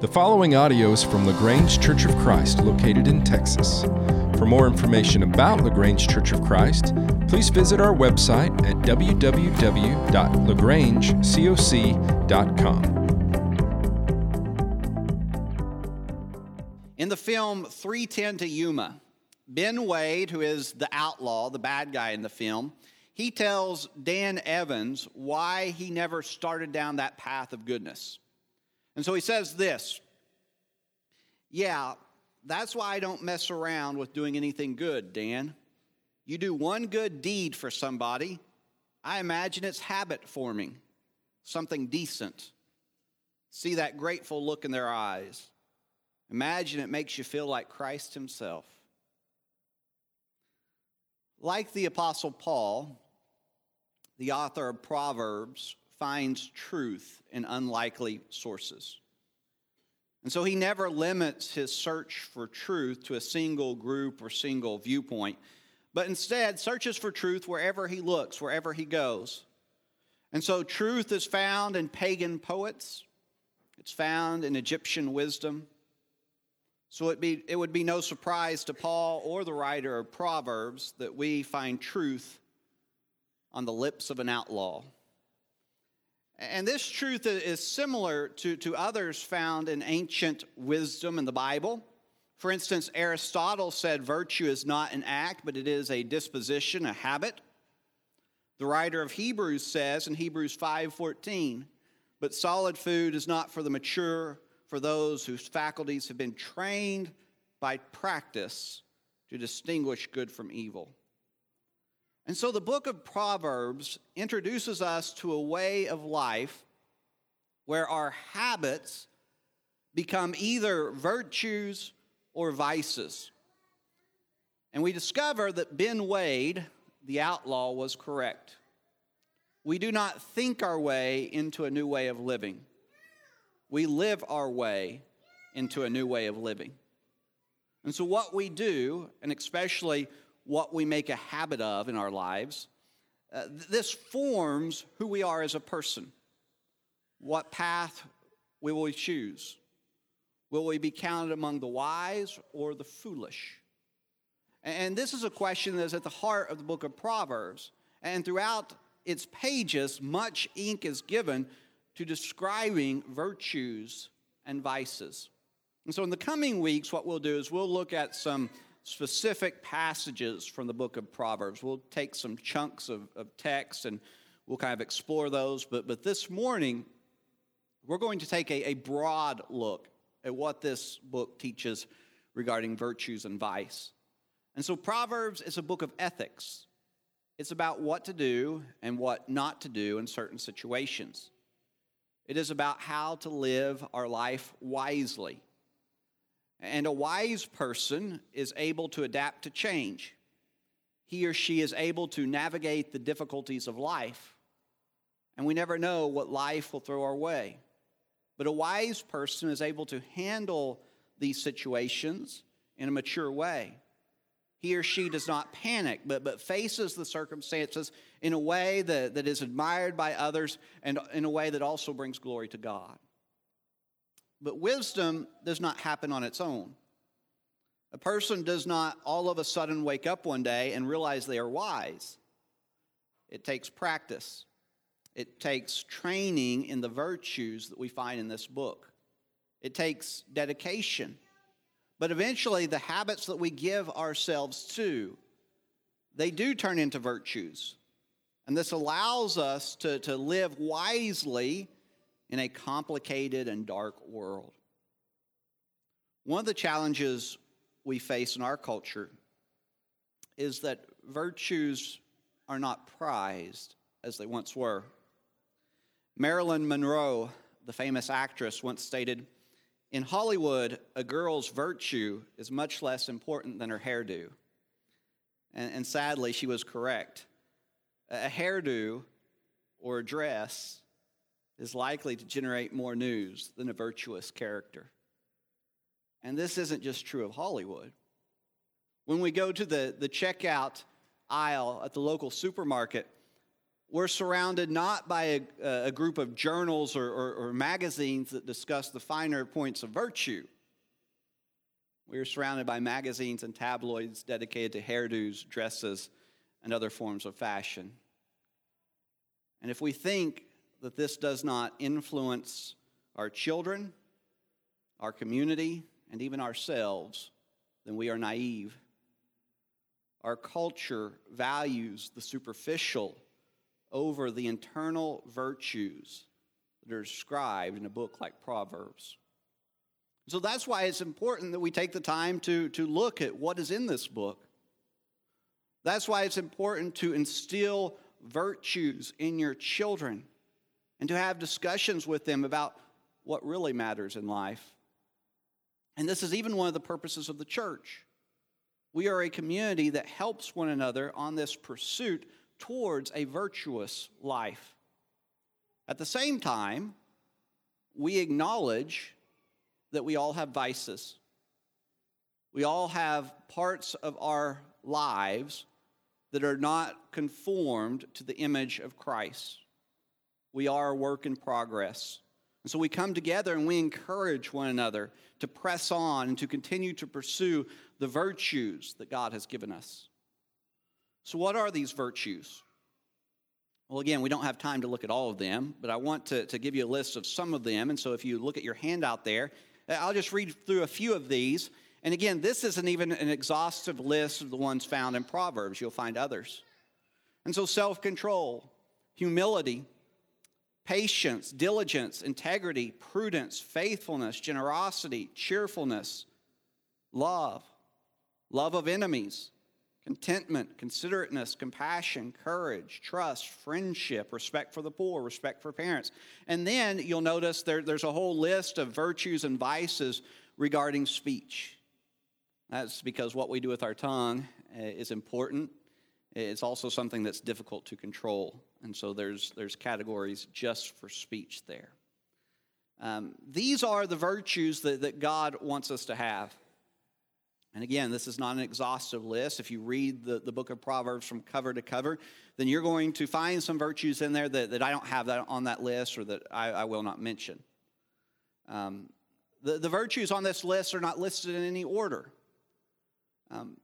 The following audio is from LaGrange Church of Christ, located in Texas. For more information about LaGrange Church of Christ, please visit our website at www.lagrangecoc.com. In the film 310 to Yuma, Ben Wade, who is the outlaw, the bad guy in the film, he tells Dan Evans why he never started down that path of goodness. And so he says this Yeah, that's why I don't mess around with doing anything good, Dan. You do one good deed for somebody, I imagine it's habit forming, something decent. See that grateful look in their eyes. Imagine it makes you feel like Christ Himself. Like the Apostle Paul, the author of Proverbs finds truth in unlikely sources. And so he never limits his search for truth to a single group or single viewpoint, but instead searches for truth wherever he looks, wherever he goes. And so truth is found in pagan poets, it's found in Egyptian wisdom. So it, be, it would be no surprise to Paul or the writer of Proverbs that we find truth on the lips of an outlaw. And this truth is similar to, to others found in ancient wisdom in the Bible. For instance, Aristotle said virtue is not an act, but it is a disposition, a habit. The writer of Hebrews says in Hebrews 5:14, "But solid food is not for the mature, for those whose faculties have been trained by practice to distinguish good from evil." And so the book of Proverbs introduces us to a way of life where our habits become either virtues or vices. And we discover that Ben Wade, the outlaw, was correct. We do not think our way into a new way of living, we live our way into a new way of living. And so, what we do, and especially what we make a habit of in our lives, uh, this forms who we are as a person. What path will we choose? Will we be counted among the wise or the foolish? And this is a question that is at the heart of the book of Proverbs. And throughout its pages, much ink is given to describing virtues and vices. And so, in the coming weeks, what we'll do is we'll look at some specific passages from the book of Proverbs. We'll take some chunks of, of text and we'll kind of explore those. But, but this morning, we're going to take a, a broad look at what this book teaches regarding virtues and vice. And so, Proverbs is a book of ethics. It's about what to do and what not to do in certain situations. It is about how to live our life wisely. And a wise person is able to adapt to change. He or she is able to navigate the difficulties of life. And we never know what life will throw our way. But a wise person is able to handle these situations in a mature way. He or she does not panic, but, but faces the circumstances in a way that, that is admired by others and in a way that also brings glory to God. But wisdom does not happen on its own. A person does not all of a sudden wake up one day and realize they are wise. It takes practice, it takes training in the virtues that we find in this book, it takes dedication. But eventually, the habits that we give ourselves to, they do turn into virtues. And this allows us to, to live wisely in a complicated and dark world. One of the challenges we face in our culture is that virtues are not prized as they once were. Marilyn Monroe, the famous actress, once stated In Hollywood, a girl's virtue is much less important than her hairdo. And, and sadly, she was correct. A hairdo or a dress is likely to generate more news than a virtuous character. And this isn't just true of Hollywood. When we go to the, the checkout aisle at the local supermarket, We're surrounded not by a, a group of journals or, or, or magazines that discuss the finer points of virtue. We are surrounded by magazines and tabloids dedicated to hairdos, dresses, and other forms of fashion. And if we think that this does not influence our children, our community, and even ourselves, then we are naive. Our culture values the superficial over the internal virtues that are described in a book like Proverbs. So that's why it's important that we take the time to, to look at what is in this book. That's why it's important to instill virtues in your children and to have discussions with them about what really matters in life. And this is even one of the purposes of the church. We are a community that helps one another on this pursuit towards a virtuous life. At the same time, we acknowledge that we all have vices. We all have parts of our lives that are not conformed to the image of Christ. We are a work in progress. And so we come together and we encourage one another to press on and to continue to pursue the virtues that God has given us. So, what are these virtues? Well, again, we don't have time to look at all of them, but I want to, to give you a list of some of them. And so, if you look at your handout there, I'll just read through a few of these. And again, this isn't even an exhaustive list of the ones found in Proverbs, you'll find others. And so, self control, humility, patience, diligence, integrity, prudence, faithfulness, generosity, cheerfulness, love, love of enemies, contentment, considerateness, compassion, courage, trust, friendship, respect for the poor, respect for parents. And then you'll notice there, there's a whole list of virtues and vices regarding speech. That's because what we do with our tongue eh, is important. It's also something that's difficult to control. And so there's, there's categories just for speech there. Um, these are the virtues that, that God wants us to have. And again, this is not an exhaustive list. If you read the, the book of Proverbs from cover to cover, then you're going to find some virtues in there that, that I don't have that on that list or that I, I will not mention. Um, the, the virtues on this list are not listed in any order. Um,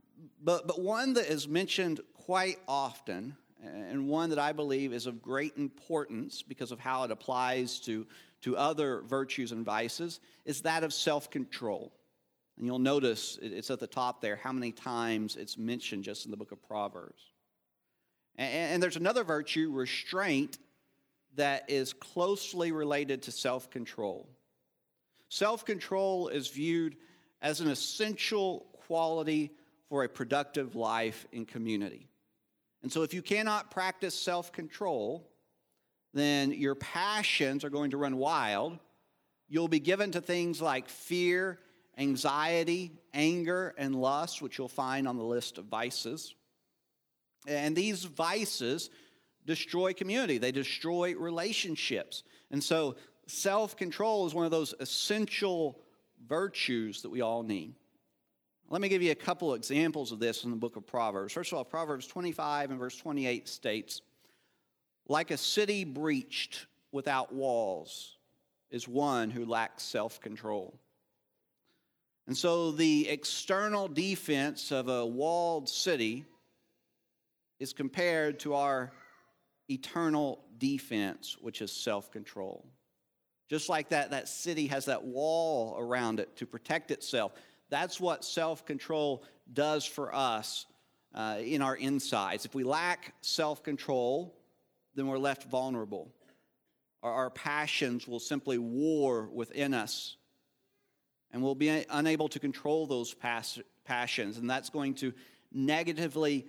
but, but one that is mentioned quite often, and one that I believe is of great importance because of how it applies to, to other virtues and vices, is that of self control. And you'll notice it's at the top there how many times it's mentioned just in the book of Proverbs. And, and there's another virtue, restraint, that is closely related to self control. Self control is viewed as an essential quality for a productive life in community. And so, if you cannot practice self control, then your passions are going to run wild. You'll be given to things like fear anxiety, anger, and lust, which you'll find on the list of vices. And these vices destroy community, they destroy relationships. And so, self control is one of those essential virtues that we all need. Let me give you a couple examples of this in the book of Proverbs. First of all, Proverbs 25 and verse 28 states, Like a city breached without walls is one who lacks self control. And so the external defense of a walled city is compared to our eternal defense, which is self control. Just like that, that city has that wall around it to protect itself. That's what self control does for us uh, in our insides. If we lack self control, then we're left vulnerable. Our, our passions will simply war within us and we'll be unable to control those passions, and that's going to negatively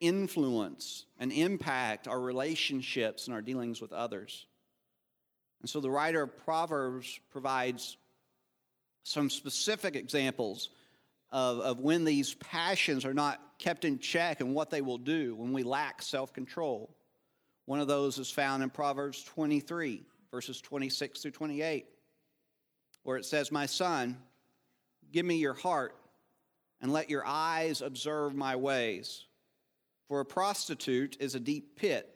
influence and impact our relationships and our dealings with others. And so the writer of Proverbs provides some specific examples of, of when these passions are not kept in check and what they will do when we lack self control. One of those is found in Proverbs 23, verses 26 through 28 where it says, My son, give me your heart and let your eyes observe my ways. For a prostitute is a deep pit,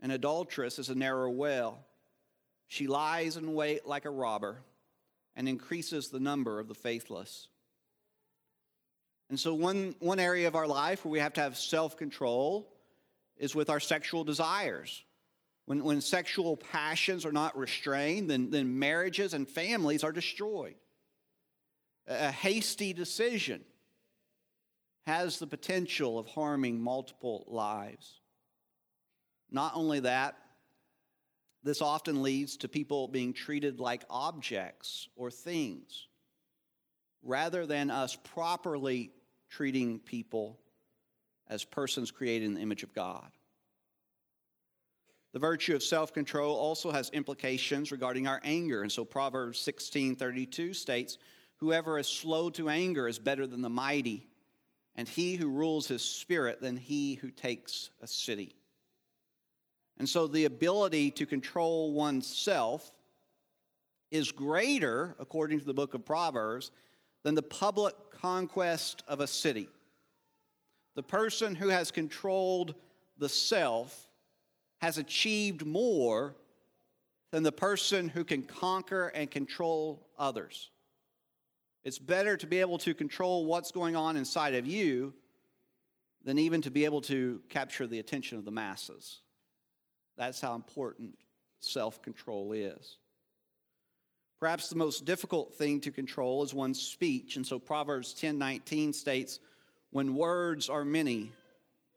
An adulteress is a narrow well. She lies in wait like a robber and increases the number of the faithless. And so, one, one area of our life where we have to have self control is with our sexual desires. When, when sexual passions are not restrained, then, then marriages and families are destroyed. A, a hasty decision has the potential of harming multiple lives. Not only that, this often leads to people being treated like objects or things rather than us properly treating people as persons created in the image of God. The virtue of self control also has implications regarding our anger. And so Proverbs 16 32 states, Whoever is slow to anger is better than the mighty, and he who rules his spirit than he who takes a city. And so the ability to control oneself is greater, according to the book of Proverbs, than the public conquest of a city. The person who has controlled the self has achieved more than the person who can conquer and control others. It's better to be able to control what's going on inside of you than even to be able to capture the attention of the masses. That's how important self control is. Perhaps the most difficult thing to control is one's speech. And so Proverbs 10 19 states, When words are many,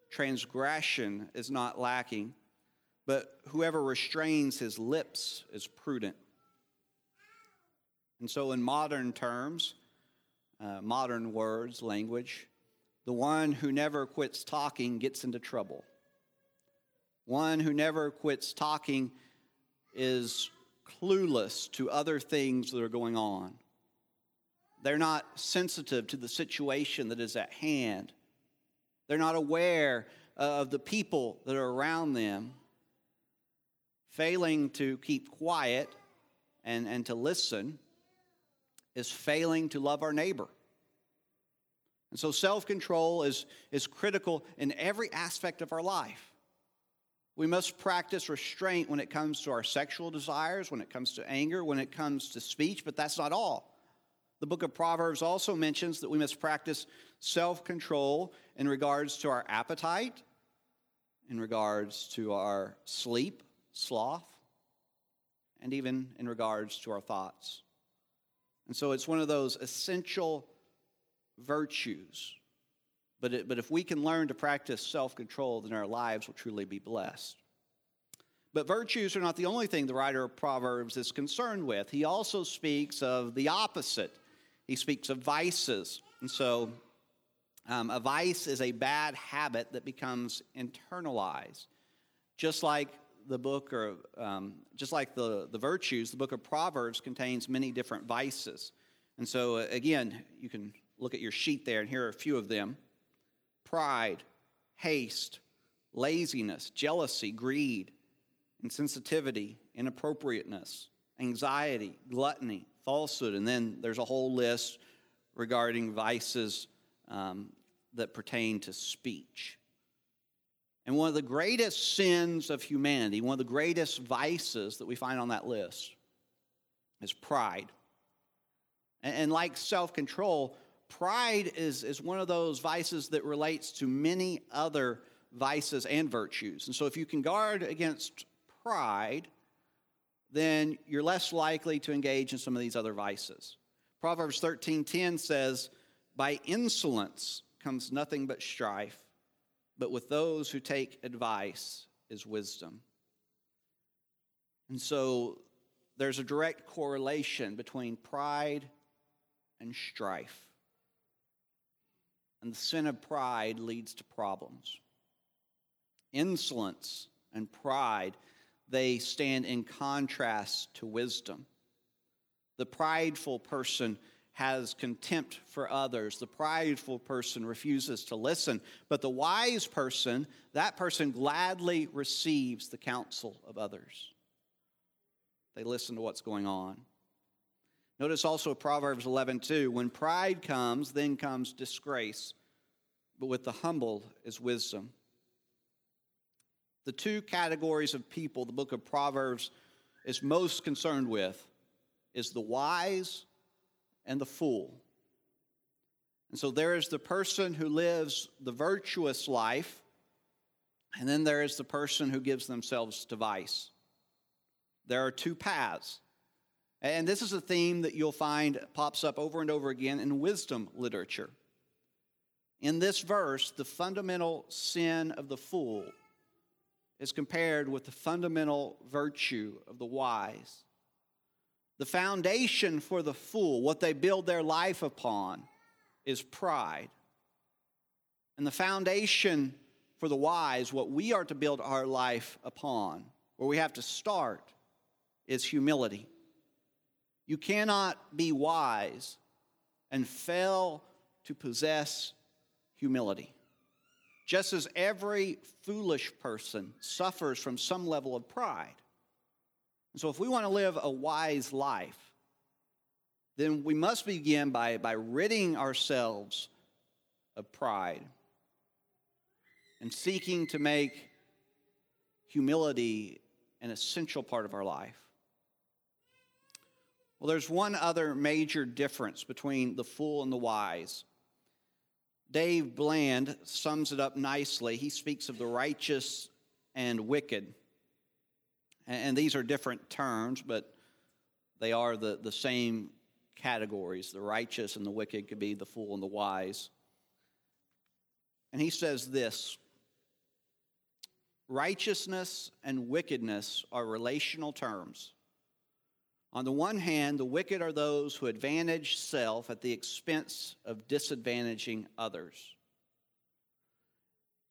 transgression is not lacking, but whoever restrains his lips is prudent. And so, in modern terms, uh, modern words, language, the one who never quits talking gets into trouble. One who never quits talking is clueless to other things that are going on. They're not sensitive to the situation that is at hand. They're not aware uh, of the people that are around them. Failing to keep quiet and, and to listen is failing to love our neighbor. And so self control is, is critical in every aspect of our life. We must practice restraint when it comes to our sexual desires, when it comes to anger, when it comes to speech, but that's not all. The book of Proverbs also mentions that we must practice self control in regards to our appetite, in regards to our sleep, sloth, and even in regards to our thoughts. And so it's one of those essential virtues but, it, but if we can learn to practice self control, then our lives will truly be blessed. But virtues are not the only thing the writer of Proverbs is concerned with. He also speaks of the opposite. He speaks of vices. And so, um, a vice is a bad habit that becomes internalized. Just like the book, or um, just like the, the virtues, the book of Proverbs contains many different vices. And so, again, you can look at your sheet there, and here are a few of them pride, haste, laziness, jealousy, greed, insensitivity, inappropriateness, anxiety, gluttony, falsehood, and then there's a whole list regarding vices um, that pertain to speech. And one of the greatest sins of humanity, one of the greatest vices that we find on that list, is pride. And, like self control, pride is, is one of those vices that relates to many other vices and virtues. And so if you can guard against pride, then you're less likely to engage in some of these other vices. Proverbs 13:10 says, "By insolence comes nothing but strife, but with those who take advice is wisdom." And so there's a direct correlation between pride and strife. And the sin of pride leads to problems. Insolence and pride, they stand in contrast to wisdom. The prideful person has contempt for others. The prideful person refuses to listen. But the wise person, that person gladly receives the counsel of others. They listen to what's going on. Notice also Proverbs 11, 2. When pride comes, then comes disgrace, but with the humble is wisdom. The two categories of people the book of Proverbs is most concerned with is the wise and the fool. And so there is the person who lives the virtuous life, and then there is the person who gives themselves to vice. There are two paths. And this is a theme that you'll find pops up over and over again in wisdom literature. In this verse, the fundamental sin of the fool is compared with the fundamental virtue of the wise. The foundation for the fool, what they build their life upon, is pride. And the foundation for the wise, what we are to build our life upon, where we have to start, is humility. You cannot be wise and fail to possess humility. Just as every foolish person suffers from some level of pride. And so, if we want to live a wise life, then we must begin by, by ridding ourselves of pride and seeking to make humility an essential part of our life. Well, there's one other major difference between the fool and the wise. Dave Bland sums it up nicely. He speaks of the righteous and wicked. And these are different terms, but they are the, the same categories. The righteous and the wicked could be the fool and the wise. And he says this righteousness and wickedness are relational terms. On the one hand, the wicked are those who advantage self at the expense of disadvantaging others.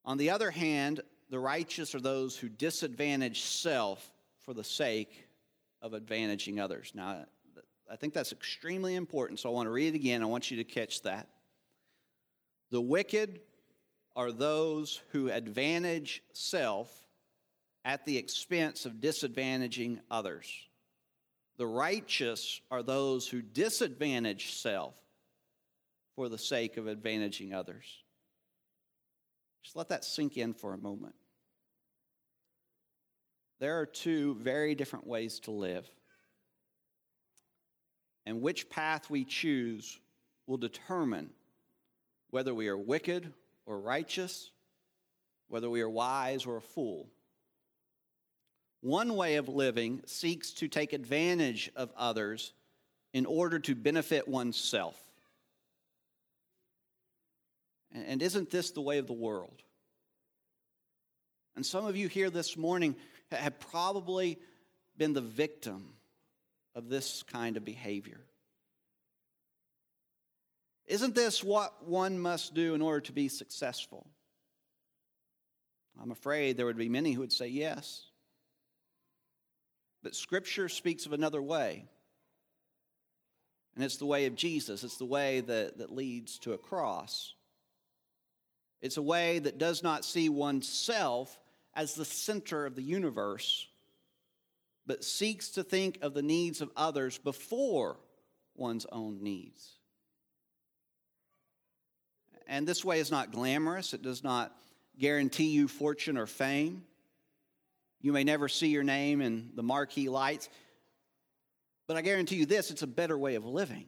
On the other hand, the righteous are those who disadvantage self for the sake of advantaging others. Now, I think that's extremely important, so I want to read it again. I want you to catch that. The wicked are those who advantage self at the expense of disadvantaging others. The righteous are those who disadvantage self for the sake of advantaging others. Just let that sink in for a moment. There are two very different ways to live. And which path we choose will determine whether we are wicked or righteous, whether we are wise or a fool. One way of living seeks to take advantage of others in order to benefit oneself. And isn't this the way of the world? And some of you here this morning have probably been the victim of this kind of behavior. Isn't this what one must do in order to be successful? I'm afraid there would be many who would say yes. But Scripture speaks of another way. And it's the way of Jesus, it's the way that, that leads to a cross. It's a way that does not see oneself as the center of the universe, but seeks to think of the needs of others before one's own needs. And this way is not glamorous, it does not guarantee you fortune or fame. You may never see your name in the marquee lights, but I guarantee you this it's a better way of living.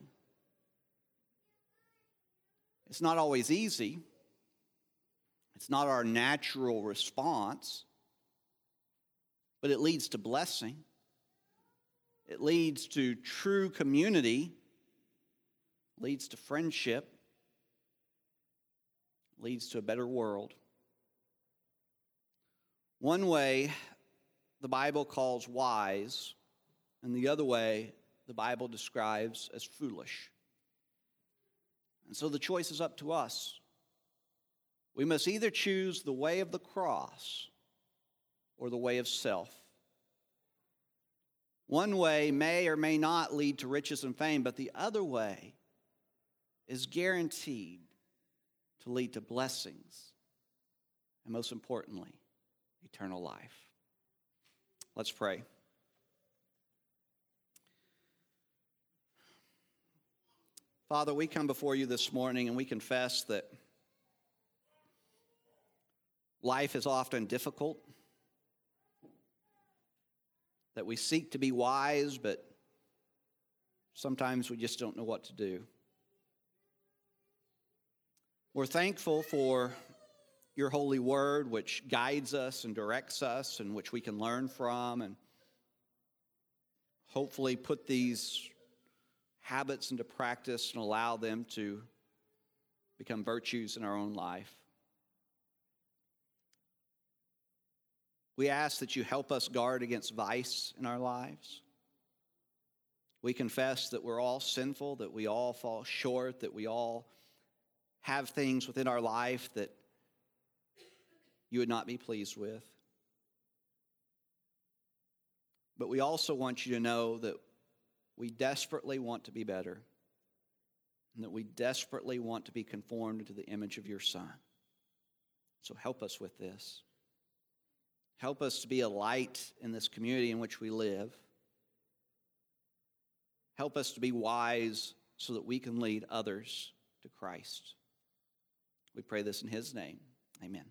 It's not always easy, it's not our natural response, but it leads to blessing. It leads to true community, leads to friendship, leads to a better world. One way the Bible calls wise, and the other way the Bible describes as foolish. And so the choice is up to us. We must either choose the way of the cross or the way of self. One way may or may not lead to riches and fame, but the other way is guaranteed to lead to blessings and, most importantly, eternal life. Let's pray. Father, we come before you this morning and we confess that life is often difficult. that we seek to be wise, but sometimes we just don't know what to do. We're thankful for your holy word, which guides us and directs us, and which we can learn from, and hopefully put these habits into practice and allow them to become virtues in our own life. We ask that you help us guard against vice in our lives. We confess that we're all sinful, that we all fall short, that we all have things within our life that you would not be pleased with. But we also want you to know that we desperately want to be better and that we desperately want to be conformed to the image of your Son. So help us with this. Help us to be a light in this community in which we live. Help us to be wise so that we can lead others to Christ. We pray this in His name. Amen.